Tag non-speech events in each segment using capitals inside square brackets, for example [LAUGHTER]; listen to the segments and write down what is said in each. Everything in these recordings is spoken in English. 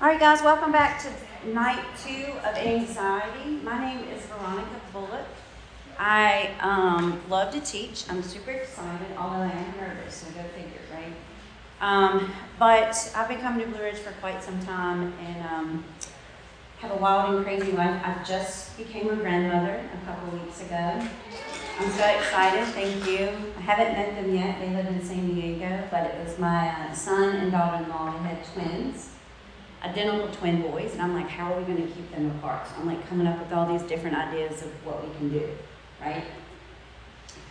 All right, guys, welcome back to night two of anxiety. My name is Veronica Bullock. I um, love to teach. I'm super excited, although I am nervous, so go figure, right? Um, but I've been coming to Blue Ridge for quite some time and um, have a wild and crazy life. I just became a grandmother a couple weeks ago. I'm so excited, thank you. I haven't met them yet. They live in San Diego, but it was my uh, son and daughter-in-law. They had twins identical twin boys, and I'm like, how are we going to keep them apart? So I'm like coming up with all these different ideas of what we can do, right?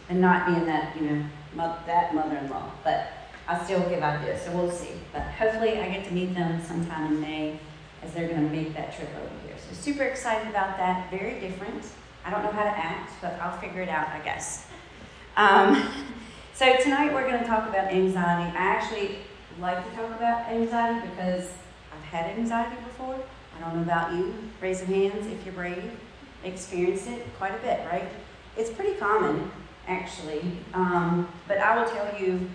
And not being that, you know, mo- that mother-in-law, but I still give ideas, so we'll see. But hopefully I get to meet them sometime in May as they're going to make that trip over here. So super excited about that. Very different. I don't know how to act, but I'll figure it out, I guess. Um, [LAUGHS] so tonight we're going to talk about anxiety. I actually like to talk about anxiety because had anxiety before? I don't know about you. Raise your hands if you're brave. Experienced it quite a bit, right? It's pretty common, actually. Um, but I will tell you,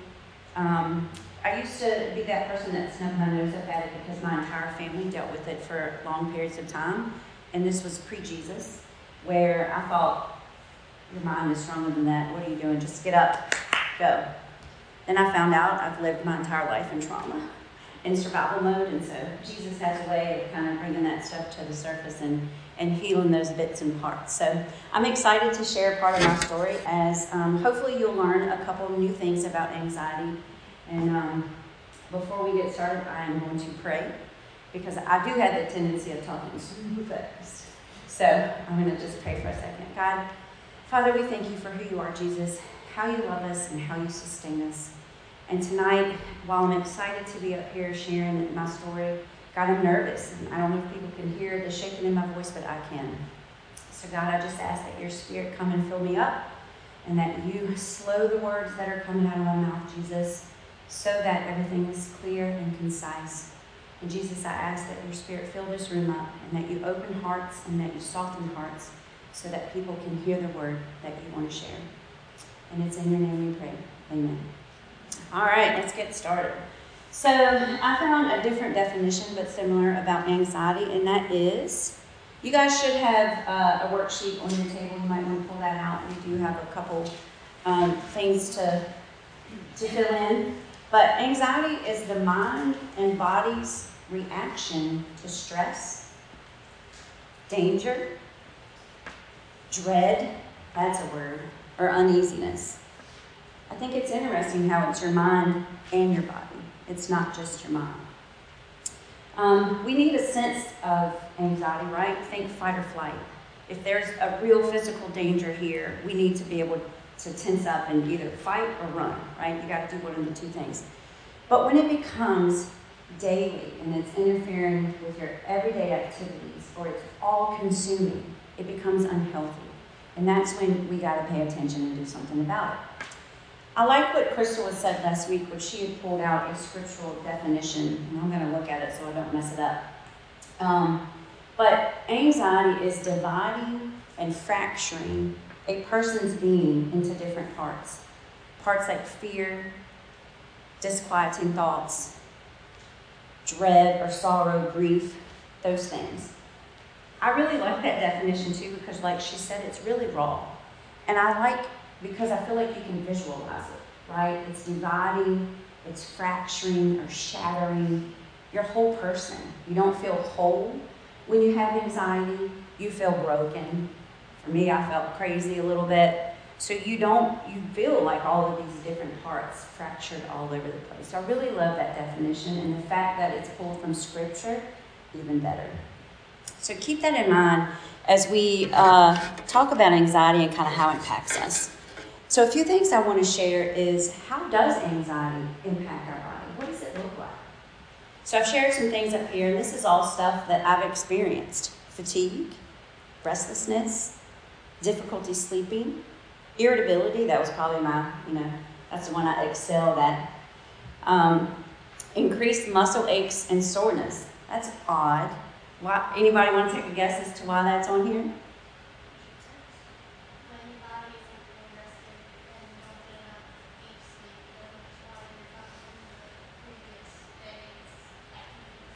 um, I used to be that person that snubbed my nose up at it because my entire family dealt with it for long periods of time. And this was pre Jesus, where I thought, your mind is stronger than that. What are you doing? Just get up, go. Then I found out I've lived my entire life in trauma in survival mode, and so Jesus has a way of kind of bringing that stuff to the surface and, and healing those bits and parts. So I'm excited to share part of my story as um, hopefully you'll learn a couple new things about anxiety. And um, before we get started, I am going to pray because I do have the tendency of talking super fast. So I'm going to just pray for a second. God, Father, we thank you for who you are, Jesus, how you love us, and how you sustain us. And tonight, while I'm excited to be up here sharing my story, God, I'm nervous. And I don't know if people can hear the shaking in my voice, but I can. So, God, I just ask that your spirit come and fill me up and that you slow the words that are coming out of my mouth, Jesus, so that everything is clear and concise. And Jesus, I ask that your spirit fill this room up and that you open hearts and that you soften hearts so that people can hear the word that you want to share. And it's in your name we pray. Amen. All right, let's get started. So, I found a different definition but similar about anxiety, and that is you guys should have uh, a worksheet on your table. You might want to pull that out. We do have a couple um, things to, to fill in. But anxiety is the mind and body's reaction to stress, danger, dread, that's a word, or uneasiness. I think it's interesting how it's your mind and your body. It's not just your mind. Um, we need a sense of anxiety, right? Think fight or flight. If there's a real physical danger here, we need to be able to tense up and either fight or run, right? You got to do one of the two things. But when it becomes daily and it's interfering with your everyday activities or it's all consuming, it becomes unhealthy. And that's when we got to pay attention and do something about it. I like what Crystal said last week, where she had pulled out a scriptural definition, and I'm going to look at it so I don't mess it up. Um, but anxiety is dividing and fracturing a person's being into different parts. Parts like fear, disquieting thoughts, dread or sorrow, grief, those things. I really like that definition too because, like she said, it's really raw. And I like because I feel like you can visualize it, right? It's dividing, it's fracturing or shattering your whole person. You don't feel whole. When you have anxiety, you feel broken. For me, I felt crazy a little bit. So you don't, you feel like all of these different parts fractured all over the place. So I really love that definition and the fact that it's pulled from scripture, even better. So keep that in mind as we uh, talk about anxiety and kind of how it impacts us. So, a few things I want to share is how does anxiety impact our body? What does it look like? So, I've shared some things up here, and this is all stuff that I've experienced fatigue, restlessness, difficulty sleeping, irritability. That was probably my, you know, that's the one I excelled at. Um, increased muscle aches and soreness. That's odd. Why, anybody want to take a guess as to why that's on here?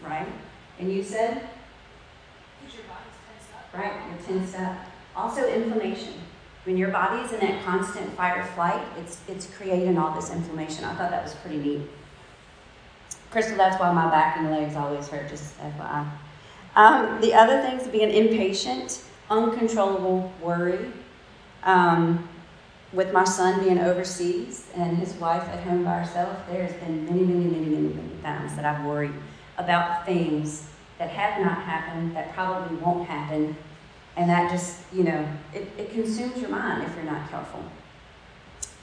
right? And you said? Because your body's tensed up. Right, you're tensed up. Also, inflammation. When your body is in that constant fight or flight, it's, it's creating all this inflammation. I thought that was pretty neat. Crystal, that's why my back and legs always hurt, just FYI. Um, the other things being impatient, uncontrollable worry. Um, with my son being overseas and his wife at home by herself, there's been many, many, many, many, many times that I've worried about things that have not happened, that probably won't happen, and that just, you know, it, it consumes your mind if you're not careful.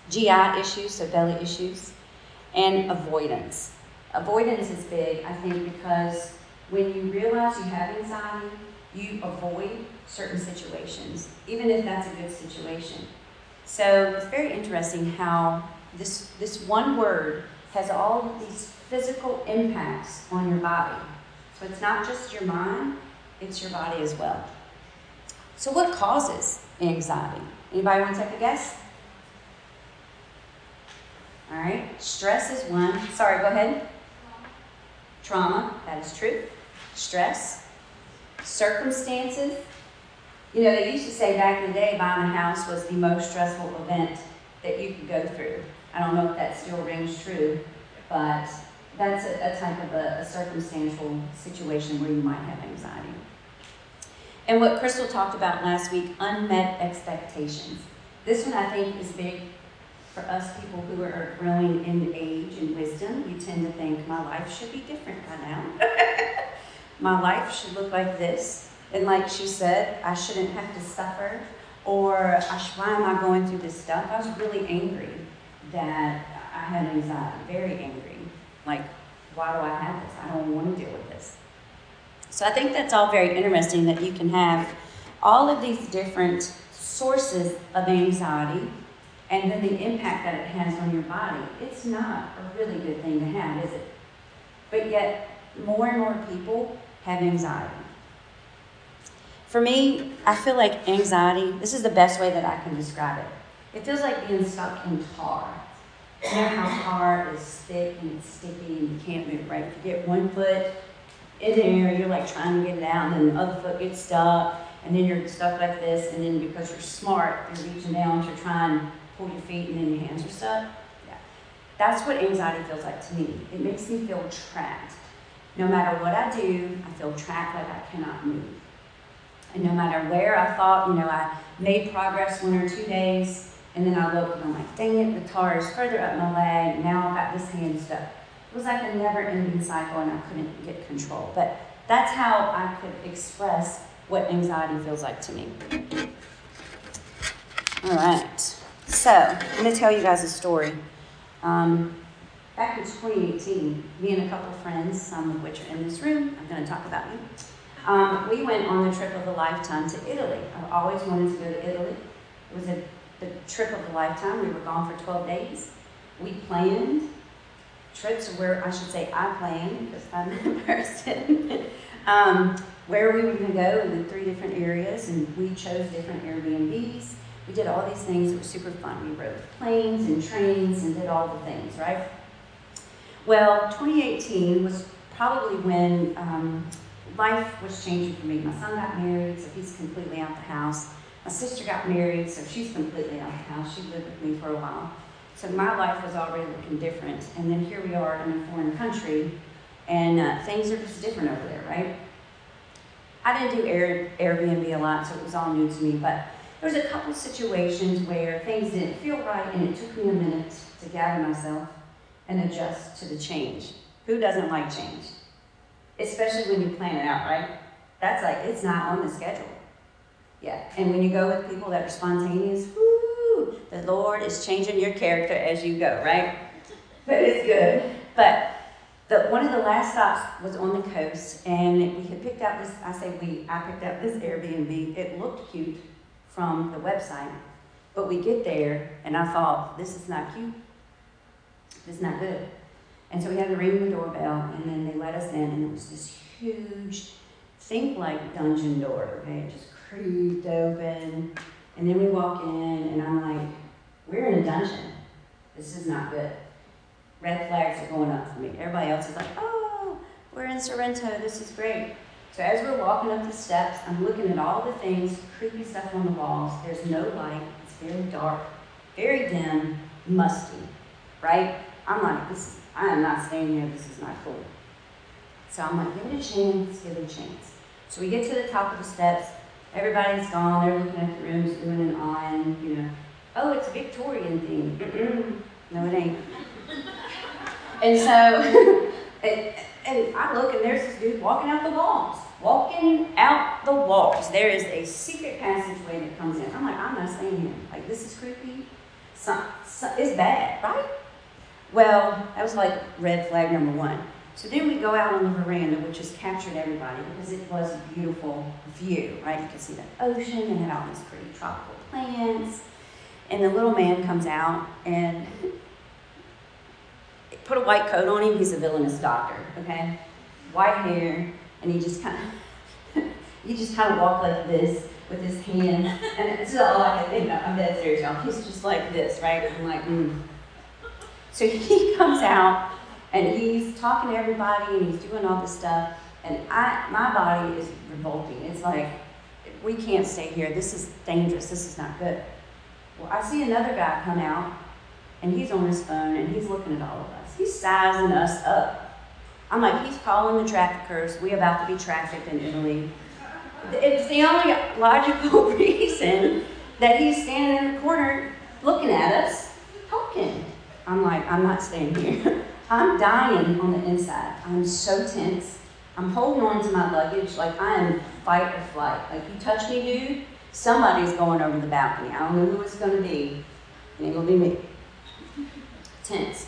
GI issues, so belly issues, and avoidance. Avoidance is big, I think, because when you realize you have anxiety, you avoid certain situations, even if that's a good situation. So it's very interesting how this, this one word has all these physical impacts on your body. So it's not just your mind, it's your body as well. So what causes anxiety? Anybody want to take a guess? All right, stress is one. Sorry, go ahead. Trauma, that is true. Stress, circumstances, you know, they used to say back in the day, buying a house was the most stressful event that you could go through. I don't know if that still rings true, but that's a, a type of a, a, circumstantial situation where you might have anxiety. And what Crystal talked about last week, unmet expectations. This one I think is big for us people who are growing in age and wisdom. You tend to think my life should be different by now. [LAUGHS] my life should look like this. And like she said, I shouldn't have to suffer, or why am I going through this stuff? I was really angry that I had anxiety, very angry. Like, why do I have this? I don't want to deal with this. So I think that's all very interesting that you can have all of these different sources of anxiety and then the impact that it has on your body. It's not a really good thing to have, is it? But yet, more and more people have anxiety. For me, I feel like anxiety, this is the best way that I can describe it. It feels like being stuck in tar. You know how tar is thick and it's sticky and you can't move, right? If you get one foot in there, you're like trying to get it out, and then the other foot gets stuck, and then you're stuck like this, and then because you're smart, you're reaching down to try and pull your feet, and then your hands are stuck. Yeah. That's what anxiety feels like to me. It makes me feel trapped. No matter what I do, I feel trapped like I cannot move. And no matter where I thought, you know, I made progress one or two days, and then I look and I'm like, dang it, the tar is further up my leg, now I've got this hand stuck. It was like a never ending cycle, and I couldn't get control. But that's how I could express what anxiety feels like to me. All right. So, I'm going to tell you guys a story. Um, back in 2018, me and a couple friends, some of which are in this room, I'm going to talk about you. Um, we went on the trip of a lifetime to Italy. I've always wanted to go to Italy. It was a, the trip of a lifetime. We were gone for 12 days. We planned trips where I should say I planned because I'm the [LAUGHS] person. [LAUGHS] um, where we were going to go in the three different areas, and we chose different Airbnbs. We did all these things. It was super fun. We rode planes and trains and did all the things, right? Well, 2018 was probably when um, life was changing for me. My son got married, so he's completely out the house. My sister got married, so she's completely out of the house. She lived with me for a while. So my life was already looking different. And then here we are in a foreign country, and uh, things are just different over there, right? I didn't do Air, Airbnb a lot, so it was all new to me, but there was a couple situations where things didn't feel right, and it took me a minute to gather myself and adjust to the change. Who doesn't like change? especially when you plan it out, right? That's like, it's not on the schedule. Yeah, and when you go with people that are spontaneous, whoo, the Lord is changing your character as you go, right? But it's good. But the, one of the last stops was on the coast, and we had picked out this, I say we, I picked out this Airbnb. It looked cute from the website, but we get there, and I thought, this is not cute. This is not good. And so we had to ring the doorbell, and then they let us in, and it was this huge, think like dungeon door, okay? Just creaked open. And then we walk in, and I'm like, we're in a dungeon. This is not good. Red flags are going up for me. Everybody else is like, oh, we're in Sorrento. This is great. So as we're walking up the steps, I'm looking at all the things, creepy stuff on the walls. There's no light. It's very dark, very dim, musty, right? I'm like, this. I am not staying here. This is not cool. So I'm like, give it a chance. Give it a chance. So we get to the top of the steps. Everybody's gone. They're looking at the rooms, doing an on. You know, oh, it's a Victorian thing. No, it ain't. And so, [LAUGHS] and, and I look and there's this dude walking out the walls, walking out the walls. There is a secret passageway that comes in. I'm like, I'm not staying here. Like, this is creepy. Some, some, it's bad, right? Well, that was like red flag number one. So then we go out on the veranda, which has captured everybody because it was a beautiful view, right? You could see the ocean and had all these pretty tropical plants. And the little man comes out and put a white coat on him. He's a villainous doctor, okay? White hair, and he just kind of, [LAUGHS] he just kind of walked like this with his hand, [LAUGHS] and it's all I can think of. I'm dead serious, y'all. He's just like this, right? I'm like, mm. So he [LAUGHS] comes out, and he's talking to everybody, and he's doing all this stuff, and I, my body is revolting. It's like, we can't stay here. This is dangerous. This is not good. Well, I see another guy come out, and he's on his phone, and he's looking at all of us. He's sizing us up. I'm like, he's calling the traffickers. We about to be trafficked in Italy. It's the only logical [LAUGHS] reason that he's standing in the corner looking at us, talking. I'm like, I'm not staying here. [LAUGHS] I'm dying on the inside. I'm so tense. I'm holding on to my luggage like I am fight or flight. Like, you touch me, dude, somebody's going over the balcony. I don't know who it's going to be, and it will be me. [LAUGHS] Tense.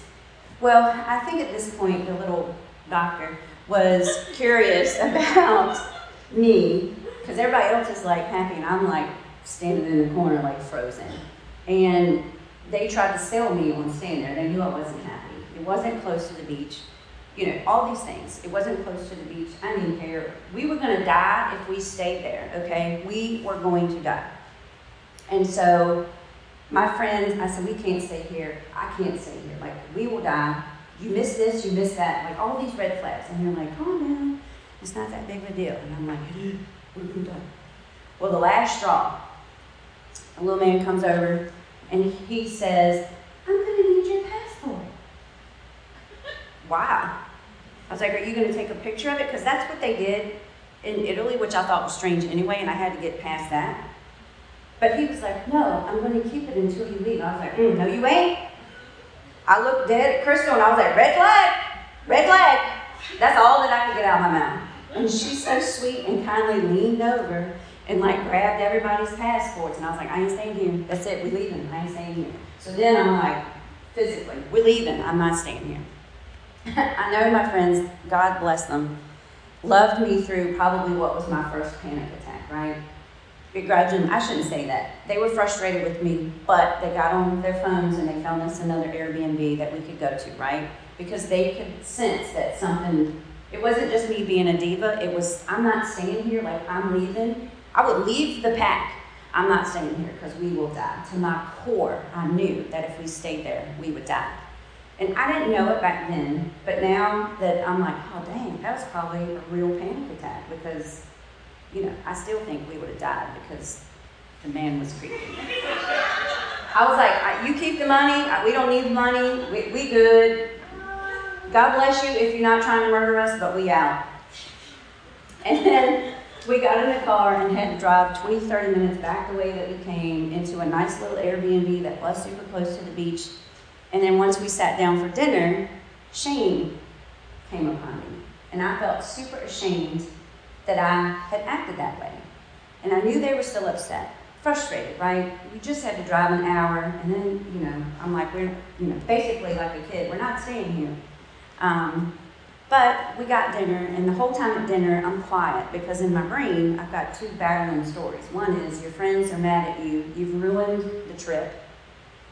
Well, I think at this point, the little doctor was curious [LAUGHS] about me because everybody else is like happy, and I'm like standing in the corner, like frozen. And they tried to sell me on staying there. They knew I wasn't happy. It wasn't close to the beach. You know, all these things. It wasn't close to the beach. I didn't care. We were going to die if we stayed there, okay? We were going to die. And so my friends, I said, we can't stay here. I can't stay here. Like, we will die. You miss this, you miss that. Like, all these red flags. And they're like, oh, calm down. It's not that big of a deal. And I'm like, we're done. Well, the last straw, a little man comes over and he says, I'm going to. Wow. I was like, Are you going to take a picture of it? Because that's what they did in Italy, which I thought was strange anyway, and I had to get past that. But he was like, no, I'm going to keep it until you leave. I was like, mm, no, you ain't. I looked dead at Crystal and I was like, red flag, red flag. That's all that I could get out of my mouth. And she's so sweet and kindly leaned over and like grabbed everybody's passports. And I was like, I ain't staying here. That's it, we leaving. I ain't staying here. So then I'm like, physically, we're leaving. I'm not staying here. [LAUGHS] I know my friends, God bless them, loved me through probably what was my first panic attack, right? begrudging, I shouldn't say that. They were frustrated with me, but they got on their phones and they found us another Airbnb that we could go to, right? Because they could sense that something, it wasn't just me being a diva, it was, I'm not staying here, like I'm leaving. I would leave the pack. I'm not staying here because we will die. To my core, I knew that if we stayed there, we would die. And I didn't know it back then, but now that I'm like, oh dang, that was probably a real panic attack because you know, I still think we would have died because the man was creepy. I was like, you keep the money. We don't need money. We, we good. God bless you if you're not trying to murder us, but we out. And then we got in the car and had to drive 20, 30 minutes back the way that we came into a nice little Airbnb that was super close to the beach. And then once we sat down for dinner, shame came upon me. And I felt super ashamed that I had acted that way. And I knew they were still upset, frustrated, right? We just had to drive an hour, and then, you know, I'm like, we're, you know, basically like a kid, we're not staying here. Um, but we got dinner, and the whole time at dinner, I'm quiet because in my brain, I've got two battling stories. One is your friends are mad at you, you've ruined the trip,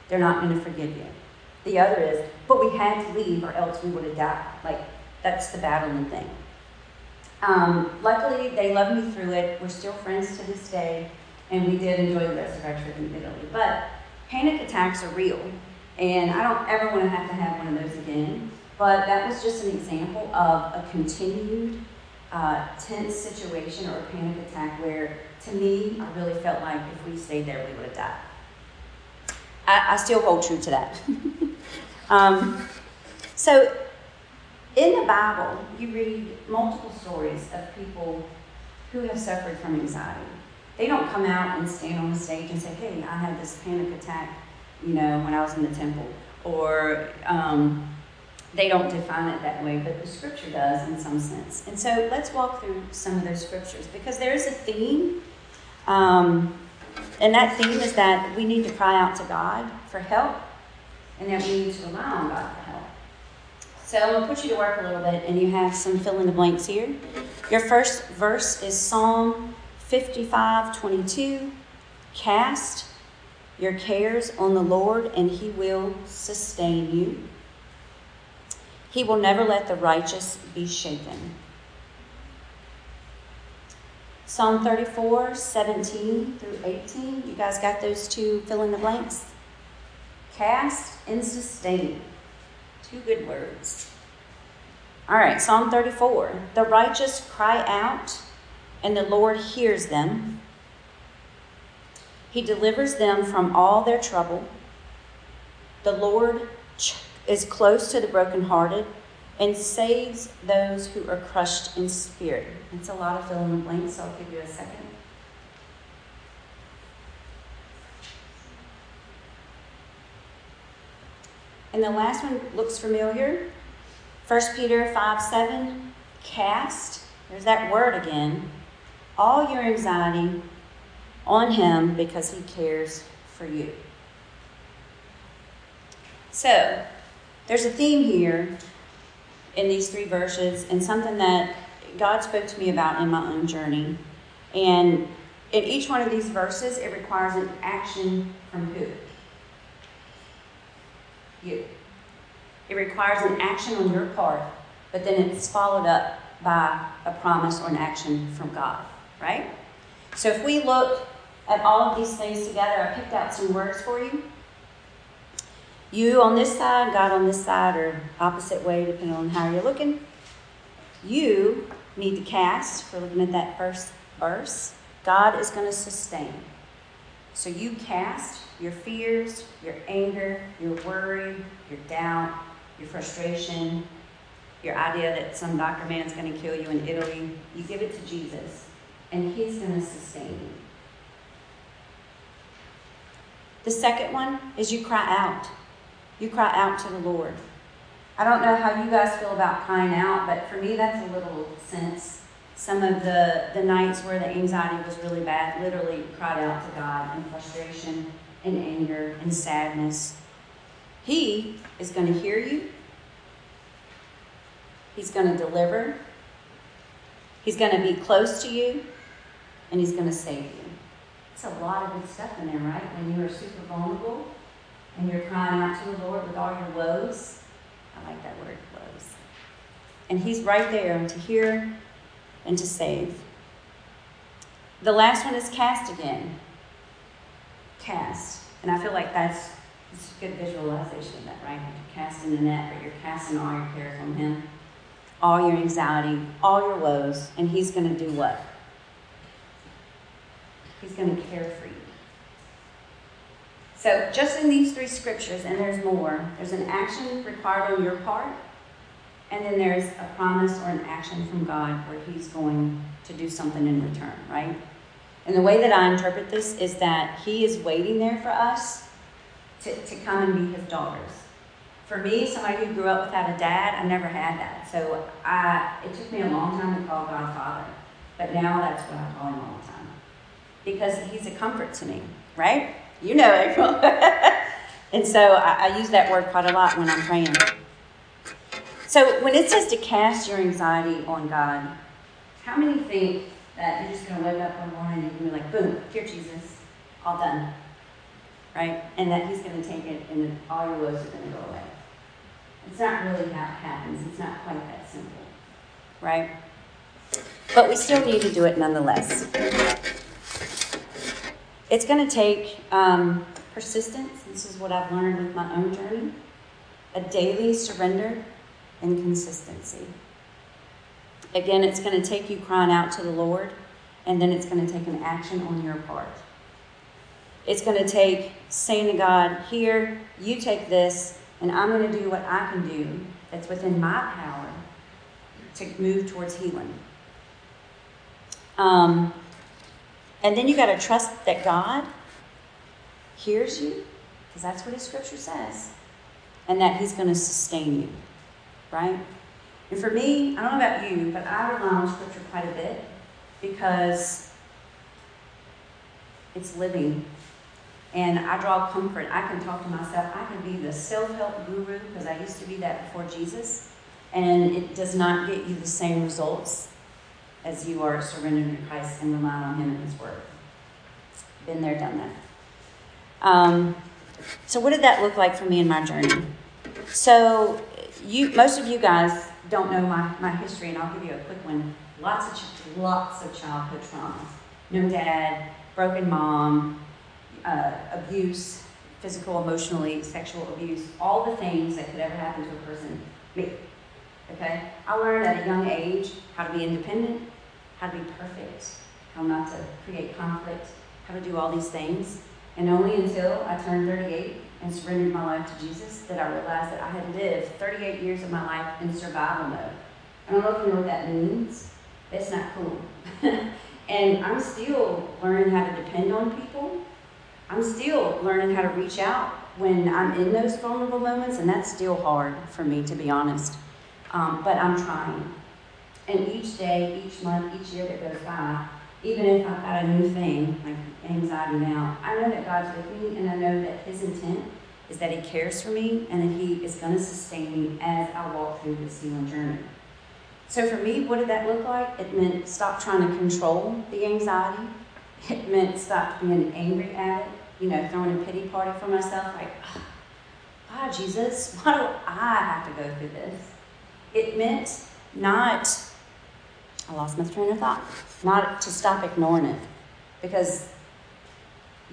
they're not going to forgive you. The other is, but we had to leave or else we would have died. Like, that's the battling thing. Um, luckily, they loved me through it. We're still friends to this day, and we did enjoy the rest of our trip in Italy. But panic attacks are real, and I don't ever want to have to have one of those again. but that was just an example of a continued uh, tense situation or a panic attack where, to me, I really felt like if we stayed there, we would have died. I, I still hold true to that. um, so, in the Bible, you read multiple stories of people who have suffered from anxiety. They don't come out and stand on the stage and say, hey, I had this panic attack, you know, when I was in the temple. Or um, they don't define it that way, but the scripture does in some sense. And so let's walk through some of those scriptures because there is a theme. Um, and that theme is that we need to cry out to God for help and that we need to rely on God for help. So I'm going to put you to work a little bit, and you have some fill in the blanks here. Your first verse is Psalm 55 22. Cast your cares on the Lord, and he will sustain you. He will never let the righteous be shaken. Psalm 34, 17 through 18. You guys got those two fill in the blanks? Cast and sustain. Two good words. All right, Psalm 34. The righteous cry out, and the Lord hears them. He delivers them from all their trouble. The Lord is close to the brokenhearted and saves those who are crushed in spirit. It's a lot of fill in the blanks, so I'll give you a second. And the last one looks familiar. 1 Peter 5 7, cast, there's that word again, all your anxiety on him because he cares for you. So, there's a theme here in these three verses and something that God spoke to me about in my own journey. And in each one of these verses, it requires an action from who? You. It requires an action on your part, but then it's followed up by a promise or an action from God, right? So if we look at all of these things together, I picked out some words for you. You on this side, God on this side, or opposite way, depending on how you're looking. You need to cast, for looking at that first verse. God is going to sustain. So you cast your fears, your anger, your worry, your doubt, your frustration, your idea that some doctor man's going to kill you in Italy. You give it to Jesus, and He's going to sustain you. The second one is you cry out. You cry out to the Lord. I don't know how you guys feel about crying out, but for me, that's a little sense. Some of the, the nights where the anxiety was really bad, literally cried out to God in frustration and anger and sadness. He is going to hear you, He's going to deliver, He's going to be close to you, and He's going to save you. It's a lot of good stuff in there, right? When you are super vulnerable and you're crying out to the Lord with all your woes. I like that word, woes. And He's right there to hear and to save. The last one is cast again. Cast. And I feel like that's it's a good visualization of that, right? You're casting the net, but you're casting all your cares on Him, all your anxiety, all your woes, and He's going to do what? He's going to care for you. So, just in these three scriptures, and there's more, there's an action required on your part, and then there's a promise or an action from God where He's going to do something in return, right? And the way that I interpret this is that He is waiting there for us to, to come and be His daughters. For me, somebody who grew up without a dad, I never had that. So I, it took me a long time to call God Father. But now that's what I call Him all the time. Because He's a comfort to me, right? You know, April. [LAUGHS] and so I, I use that word quite a lot when I'm praying. So when it says to cast your anxiety on God, how many think that you're just going to wake up one morning and you're be like, boom, here, Jesus, all done? Right? And that He's going to take it and all your woes are going to go away. It's not really how it happens. It's not quite that simple. Right? But we still need to do it nonetheless. It's going to take um, persistence. This is what I've learned with my own journey. A daily surrender and consistency. Again, it's going to take you crying out to the Lord, and then it's going to take an action on your part. It's going to take saying to God, Here, you take this, and I'm going to do what I can do that's within my power to move towards healing. Um, and then you got to trust that God hears you, because that's what His Scripture says, and that He's going to sustain you, right? And for me, I don't know about you, but I rely on Scripture quite a bit because it's living. And I draw comfort. I can talk to myself. I can be the self help guru because I used to be that before Jesus. And it does not get you the same results as you are surrendering to Christ and relying on Him and His Word. Been there, done that. Um, so, what did that look like for me in my journey? So, you, most of you guys don't know my, my history, and I'll give you a quick one. Lots of lots of childhood traumas. No dad, broken mom, uh, abuse, physical, emotionally, sexual abuse, all the things that could ever happen to a person. Me. Okay? I learned at a young age how to be independent, how to be perfect, how not to create conflict, how to do all these things. And only until I turned 38 and surrendered my life to Jesus did I realize that I had lived 38 years of my life in survival mode. I don't know if you know what that means. It's not cool. [LAUGHS] and I'm still learning how to depend on people. I'm still learning how to reach out when I'm in those vulnerable moments, and that's still hard for me, to be honest. Um, but I'm trying. And each day, each month, each year that goes by, even if I've got a new thing, like anxiety now, I know that God's with me, and I know that His intent is that He cares for me and that He is going to sustain me as I walk through this healing journey. So for me, what did that look like? It meant stop trying to control the anxiety. It meant stop being angry at it, you know, throwing a pity party for myself, like, ah, God, Jesus, [LAUGHS] why do I have to go through this? It meant not, I lost my train of thought, not to stop ignoring it. Because,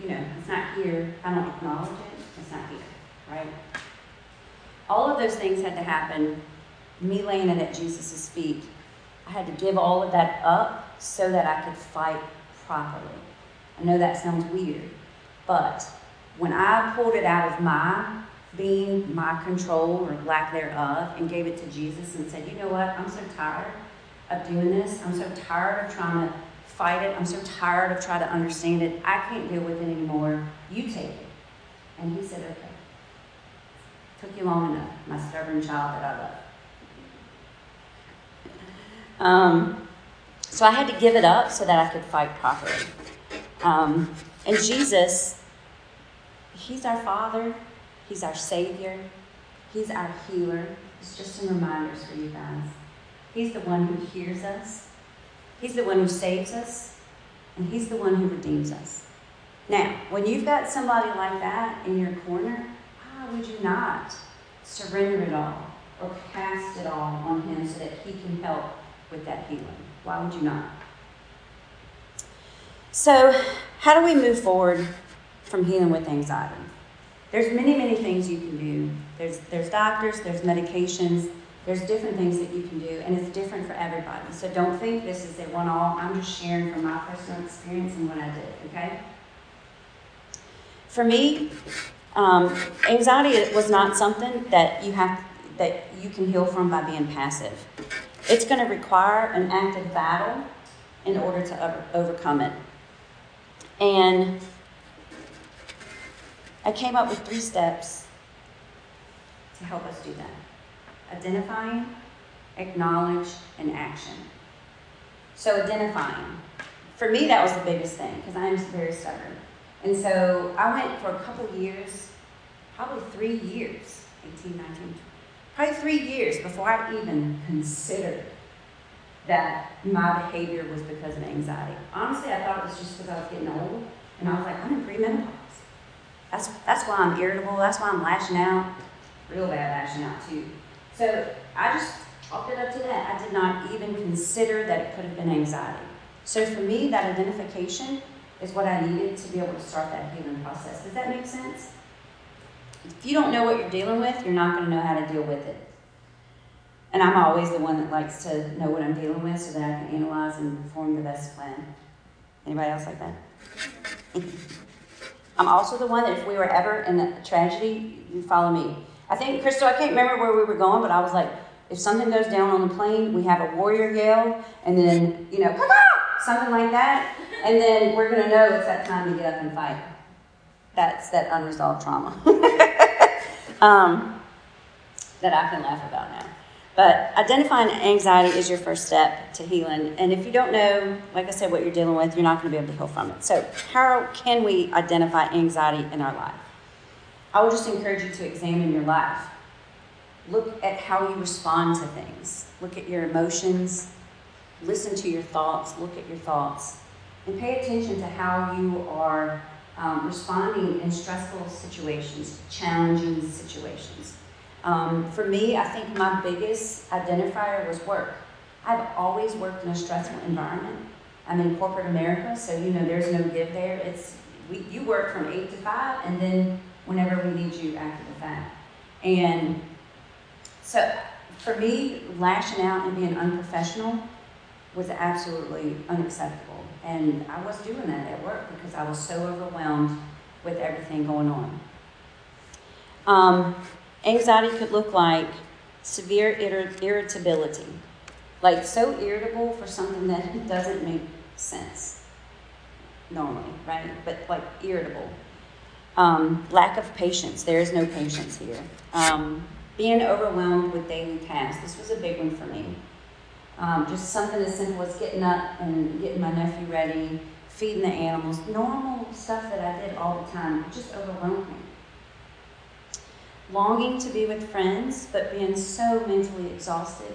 you know, it's not here. I don't acknowledge it. It's not here, right? All of those things had to happen me laying it at Jesus' feet, I had to give all of that up so that I could fight properly. I know that sounds weird, but when I pulled it out of my being, my control or lack thereof, and gave it to Jesus and said, you know what, I'm so tired of doing this. I'm so tired of trying to fight it. I'm so tired of trying to understand it. I can't deal with it anymore. You take it. And he said, okay. Took you long enough, my stubborn child that I love. Um, so I had to give it up so that I could fight properly. Um, and Jesus, He's our Father, He's our Savior, He's our healer. It's just some reminders for you guys. He's the one who hears us, He's the one who saves us, and He's the one who redeems us. Now, when you've got somebody like that in your corner, why would you not surrender it all or cast it all on Him so that He can help with that healing. Why would you not? So, how do we move forward from healing with anxiety? There's many, many things you can do. There's, there's doctors, there's medications, there's different things that you can do, and it's different for everybody. So don't think this is a one all. I'm just sharing from my personal experience and what I did, okay? For me, um, anxiety was not something that you have that you can heal from by being passive. It's going to require an active battle in order to overcome it. And I came up with three steps to help us do that identifying, acknowledge, and action. So, identifying. For me, that was the biggest thing because I'm very stubborn. And so I went for a couple years, probably three years, 18, 19, probably three years before I even considered that my behavior was because of anxiety. Honestly, I thought it was just because I was getting old, and I was like, I'm in premenopause. That's, that's why I'm irritable. That's why I'm lashing out, real bad lashing out too. So I just chalked it up to that. I did not even consider that it could have been anxiety. So for me, that identification is what I needed to be able to start that healing process. Does that make sense? If you don't know what you're dealing with, you're not going to know how to deal with it. And I'm always the one that likes to know what I'm dealing with so that I can analyze and form the best plan. Anybody else like that? [LAUGHS] I'm also the one that if we were ever in a tragedy, you follow me. I think, Crystal, I can't remember where we were going, but I was like, if something goes down on the plane, we have a warrior yell, and then, you know, something like that, and then we're going to know it's that time to get up and fight. That's that unresolved trauma [LAUGHS] um, that I can laugh about now. But identifying anxiety is your first step to healing. And if you don't know, like I said, what you're dealing with, you're not going to be able to heal from it. So, how can we identify anxiety in our life? I would just encourage you to examine your life. Look at how you respond to things. Look at your emotions. Listen to your thoughts. Look at your thoughts. And pay attention to how you are um, responding in stressful situations, challenging situations. Um, for me, I think my biggest identifier was work. I've always worked in a stressful environment. I'm in corporate America, so you know there's no give there. It's we, you work from eight to five, and then whenever we need you after the fact. And so for me, lashing out and being unprofessional was absolutely unacceptable. And I was doing that at work because I was so overwhelmed with everything going on. Um, anxiety could look like severe irrit- irritability, like so irritable for something that [LAUGHS] doesn't make sense normally, right? But like irritable. Um, lack of patience. There is no patience here. Um, being overwhelmed with daily tasks. This was a big one for me. Um, just something as simple as getting up and getting my nephew ready, feeding the animals, normal stuff that I did all the time, just overwhelmed me. Longing to be with friends, but being so mentally exhausted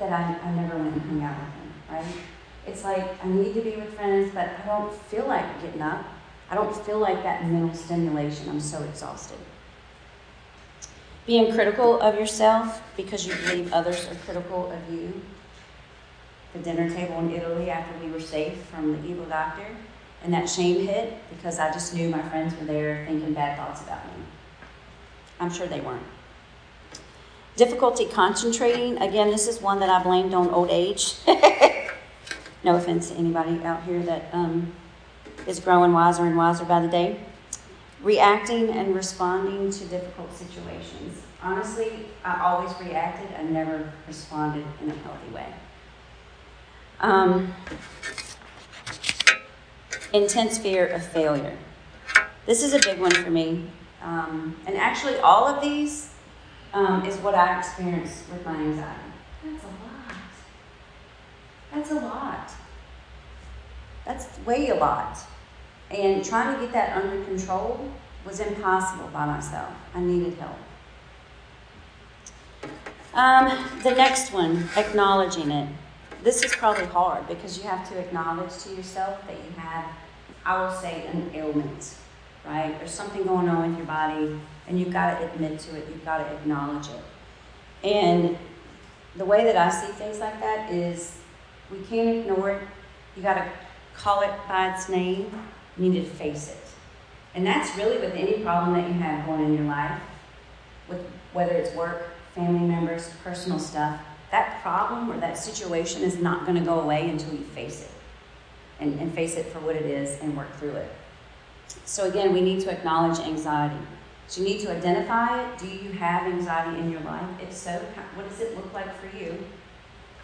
that I, I never went and hung out with them, right? It's like I need to be with friends, but I don't feel like getting up. I don't feel like that mental stimulation. I'm so exhausted. Being critical of yourself because you believe others are critical of you the dinner table in Italy after we were safe from the evil doctor. And that shame hit because I just knew my friends were there thinking bad thoughts about me. I'm sure they weren't. Difficulty concentrating. Again, this is one that I blamed on old age. [LAUGHS] no offense to anybody out here that um, is growing wiser and wiser by the day. Reacting and responding to difficult situations. Honestly, I always reacted, I never responded in a healthy way. Um, intense fear of failure. This is a big one for me. Um, and actually, all of these um, is what I experienced with my anxiety. That's a lot. That's a lot. That's way a lot. And trying to get that under control was impossible by myself. I needed help. Um, the next one, acknowledging it this is probably hard because you have to acknowledge to yourself that you have, I will say, an ailment, right? There's something going on with your body, and you've got to admit to it, you've got to acknowledge it. And the way that I see things like that is we can't ignore it, you got to call it by its name, you need to face it. And that's really with any problem that you have going in your life, with whether it's work, family members, personal stuff that problem or that situation is not going to go away until you face it and, and face it for what it is and work through it. So, again, we need to acknowledge anxiety. So, you need to identify it. Do you have anxiety in your life? If so, what does it look like for you?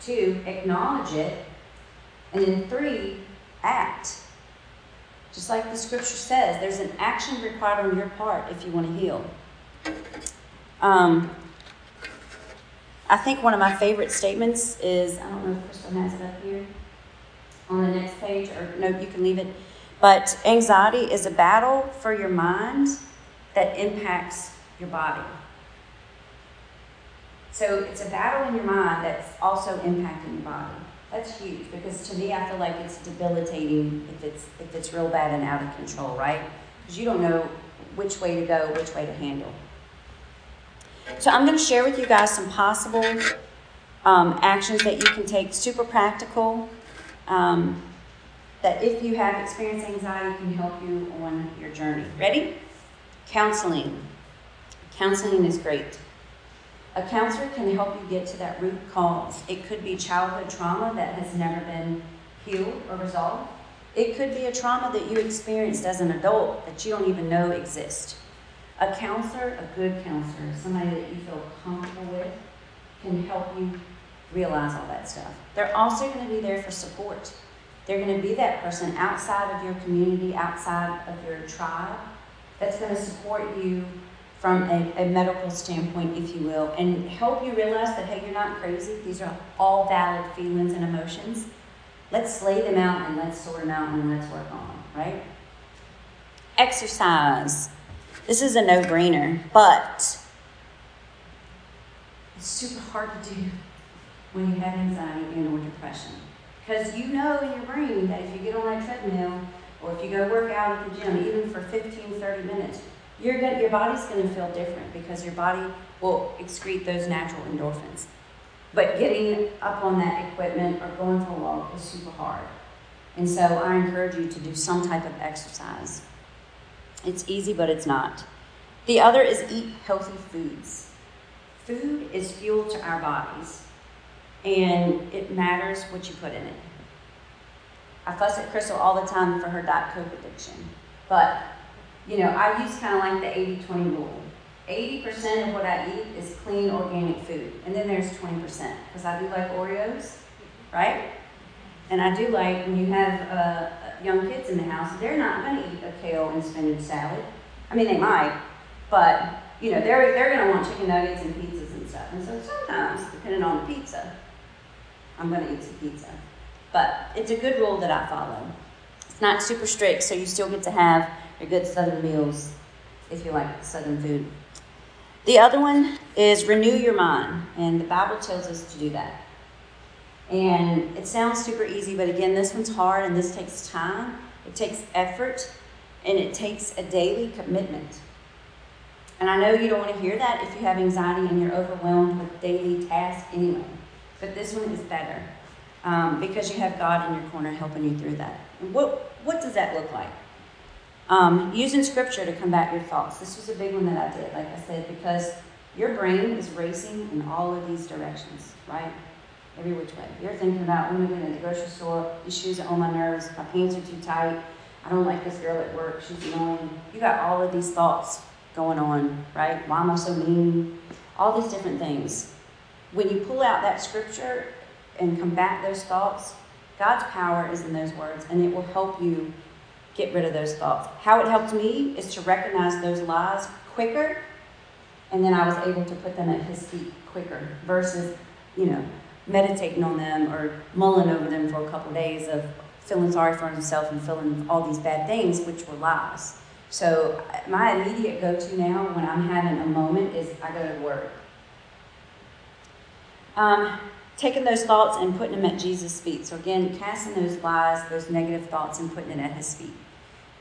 Two, acknowledge it. And then three, act. Just like the scripture says, there's an action required on your part if you want to heal. Um, I think one of my favorite statements is I don't know if Crystal has it up here on the next page, or no, you can leave it. But anxiety is a battle for your mind that impacts your body. So it's a battle in your mind that's also impacting your body. That's huge because to me, I feel like it's debilitating if it's if it's real bad and out of control, right? Because you don't know which way to go, which way to handle. So I'm going to share with you guys some possible um, actions that you can take, super practical, um, that if you have experienced anxiety, can help you on your journey. Ready? Counseling. Counseling is great. A counselor can help you get to that root cause. It could be childhood trauma that has never been healed or resolved. It could be a trauma that you experienced as an adult that you don't even know exists. A counselor, a good counselor, somebody that you feel comfortable with, can help you realize all that stuff. They're also going to be there for support. They're going to be that person outside of your community, outside of your tribe, that's going to support you from a, a, medical standpoint, if you will, and help you realize that, hey, you're not crazy. These are all valid feelings and emotions. Let's lay them out and let's sort them out and let's work on them, right? Exercise. This is a no brainer, but it's super hard to do when you have anxiety and or depression. Because you know in your brain that if you get on that treadmill or if you go work out at the gym, even for 15, 30 minutes, you're gonna, your body's going to feel different because your body will excrete those natural endorphins. But getting up on that equipment or going for a walk is super hard. And so I encourage you to do some type of exercise. It's easy, but it's not. The other is eat healthy foods. Food is fuel to our bodies, and it matters what you put in it. I fuss at Crystal all the time for her Diet Coke addiction. But, you know, I use kind of like the 80 20 rule. 80% of what I eat is clean organic food. And then there's 20% because I do like Oreos, right? And I do like when you have uh, young kids in the house, they're not going to eat a kale and spinach salad. I mean, they might, but you know, they're they're going to want chicken nuggets and pizzas and stuff. And so sometimes, depending on the pizza, I'm going to eat some pizza. But it's a good rule that I follow. It's not super strict, so you still get to have good southern meals if you like southern food. The other one is renew your mind, and the Bible tells us to do that. And it sounds super easy, but again, this one's hard and this takes time, it takes effort, and it takes a daily commitment. And I know you don't want to hear that if you have anxiety and you're overwhelmed with daily tasks anyway, but this one is better um, because you have God in your corner helping you through that. what, what does that look like? Um, using scripture to combat your thoughts. This was a big one that I did, like I said, because your brain is racing in all of these directions, right? Every which way. You're thinking about when I'm going to the grocery store, these shoes are on my nerves, my pants are too tight, I don't like this girl at work, she's annoying. You got all of these thoughts going on, right? Why am I so mean? All these different things. When you pull out that scripture and combat those thoughts, God's power is in those words, and it will help you get rid of those thoughts. How it helped me is to recognize those lies quicker, and then I was able to put them at His feet quicker versus, you know, meditating on them or mulling over them for a couple of days of feeling sorry for himself and feeling all these bad things, which were lies. So my immediate go-to now when I'm having a moment is I go to work. Um, taking those thoughts and putting them at Jesus' feet. So, again, casting those lies, those negative thoughts, and putting it at his feet.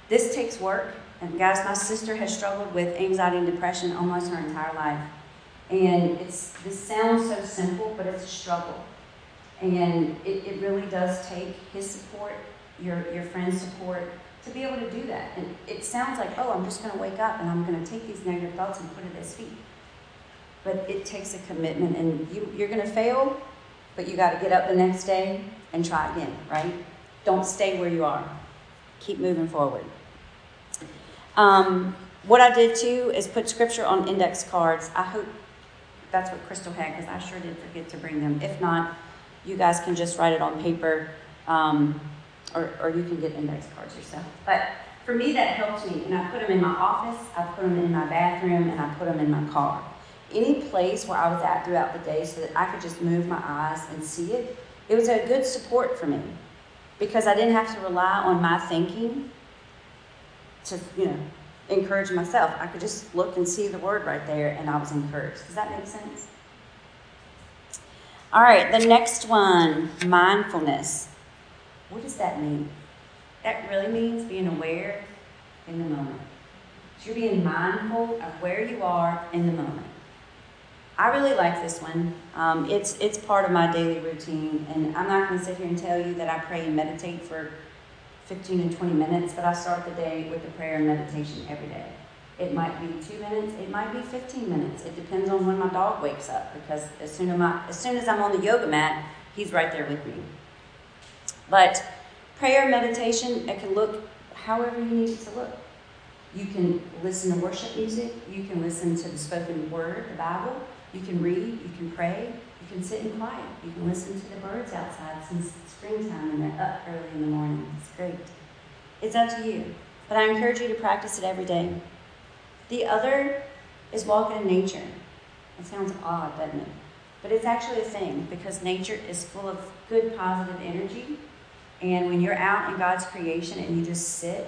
This takes work. And, guys, my sister has struggled with anxiety and depression almost her entire life. And it's this sounds so simple, but it's a struggle. And it, it really does take his support, your, your friend's support, to be able to do that. And it sounds like, oh, I'm just going to wake up and I'm going to take these negative thoughts and put it at his feet. But it takes a commitment, and you, you're going to fail, but you got to get up the next day and try again, right? Don't stay where you are. Keep moving forward. Um, what I did too is put scripture on index cards. I hope that's what Crystal had because I sure did forget to bring them. If not, you guys can just write it on paper um, or, or you can get index cards yourself. But for me, that helped me. And I put them in my office, I put them in my bathroom, and I put them in my car any place where I was at throughout the day so that I could just move my eyes and see it, it was a good support for me because I didn't have to rely on my thinking to, you know, encourage myself. I could just look and see the word right there and I was encouraged. Does that make sense? All right, the next one mindfulness. What does that mean? That really means being aware in the moment. You're being mindful of where you are in the moment. I really like this one. Um, it's, it's part of my daily routine, and I'm not going to sit here and tell you that I pray and meditate for 15 and 20 minutes, but I start the day with the prayer and meditation every day. It might be two minutes, it might be 15 minutes. It depends on when my dog wakes up because as soon as, my, as, soon as I'm on the yoga mat, he's right there with me. But prayer, meditation, it can look however you need it to look. You can listen to worship music, you can listen to the spoken word, the Bible, you can read, you can pray, can sit in quiet, you can listen to the birds outside since it's springtime and they're up early in the morning. It's great. It's up to you. But I encourage you to practice it every day. The other is walking in nature. It sounds odd, doesn't it? But it's actually a thing because nature is full of good, positive energy. And when you're out in God's creation and you just sit,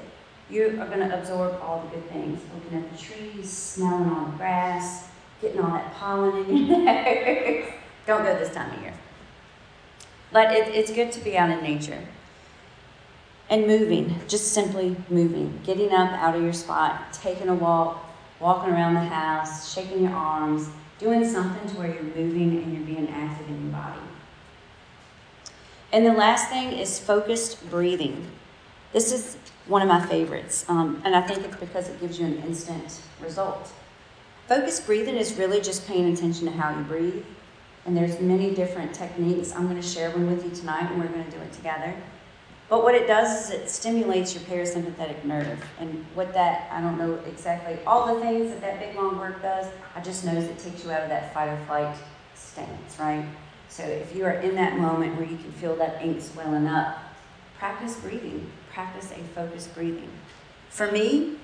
you are going to absorb all the good things. Looking at the trees, smelling all the grass, getting all that pollen in your [LAUGHS] nose. Don't go this time of year. But it, it's good to be out in nature. And moving, just simply moving. Getting up out of your spot, taking a walk, walking around the house, shaking your arms, doing something to where you're moving and you're being active in your body. And the last thing is focused breathing. This is one of my favorites, um, and I think it's because it gives you an instant result. Focused breathing is really just paying attention to how you breathe, and there's many different techniques. I'm going to share one with you tonight, and we're going to do it together. But what it does is it stimulates your parasympathetic nerve. And what that, I don't know exactly all the things that that big long work does, I just know it takes you out of that fight or flight stance, right? So if you are in that moment where you can feel that ink swelling up, practice breathing. Practice a focused breathing. For me,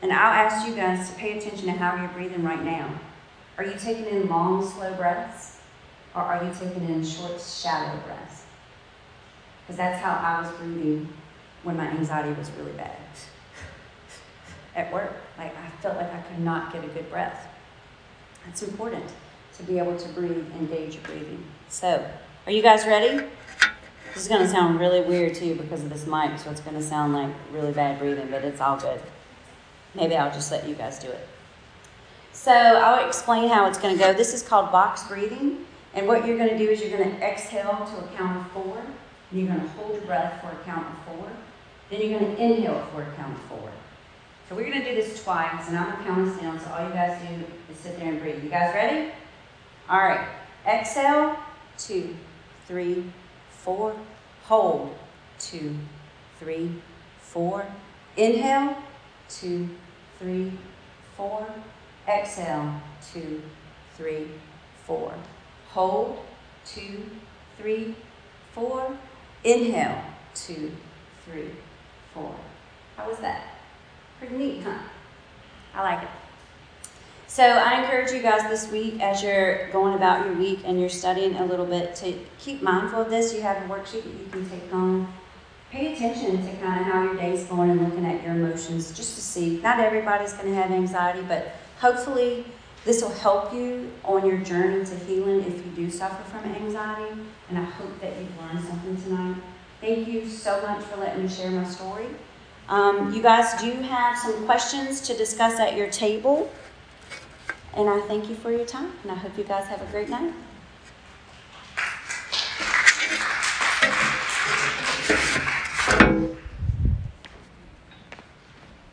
and I'll ask you guys to pay attention to how you're breathing right now. Are you taking in long, slow breaths? Or are you taking in short, shallow breaths? Because that's how I was breathing when my anxiety was really bad. [LAUGHS] At work, like I felt like I could not get a good breath. It's important to be able to breathe and gauge your breathing. So, are you guys ready? This is going to sound really weird to you because of this mic, so it's going to sound like really bad breathing, but it's all good. Maybe I'll just let you guys do it. So, I'll explain how it's going to go. This is called box breathing, and what you're going to do is you're going to exhale to a count of four. And you're going to hold your breath for a count of four. Then you're going to inhale for a count of four. So we're going to do this twice, and I'm going to count us down. So all you guys do is sit there and breathe. You guys ready? All right. Exhale. Two, three, four. Hold. Two, three, four. Inhale. Two, three, four. Exhale. Two, three, four. Hold. Two, three, four. Inhale, two, three, four. How was that? Pretty neat, huh? I like it. So I encourage you guys this week as you're going about your week and you're studying a little bit to keep mindful of this. You have a worksheet that you can take home. Pay attention to kind of how your day's going and looking at your emotions just to see. Not everybody's going to have anxiety, but hopefully this will help you on your journey to healing if you do suffer from anxiety and I hope that you've learned something tonight. Thank you so much for letting me share my story. Um, you guys do have some questions to discuss at your table, and I thank you for your time, and I hope you guys have a great night.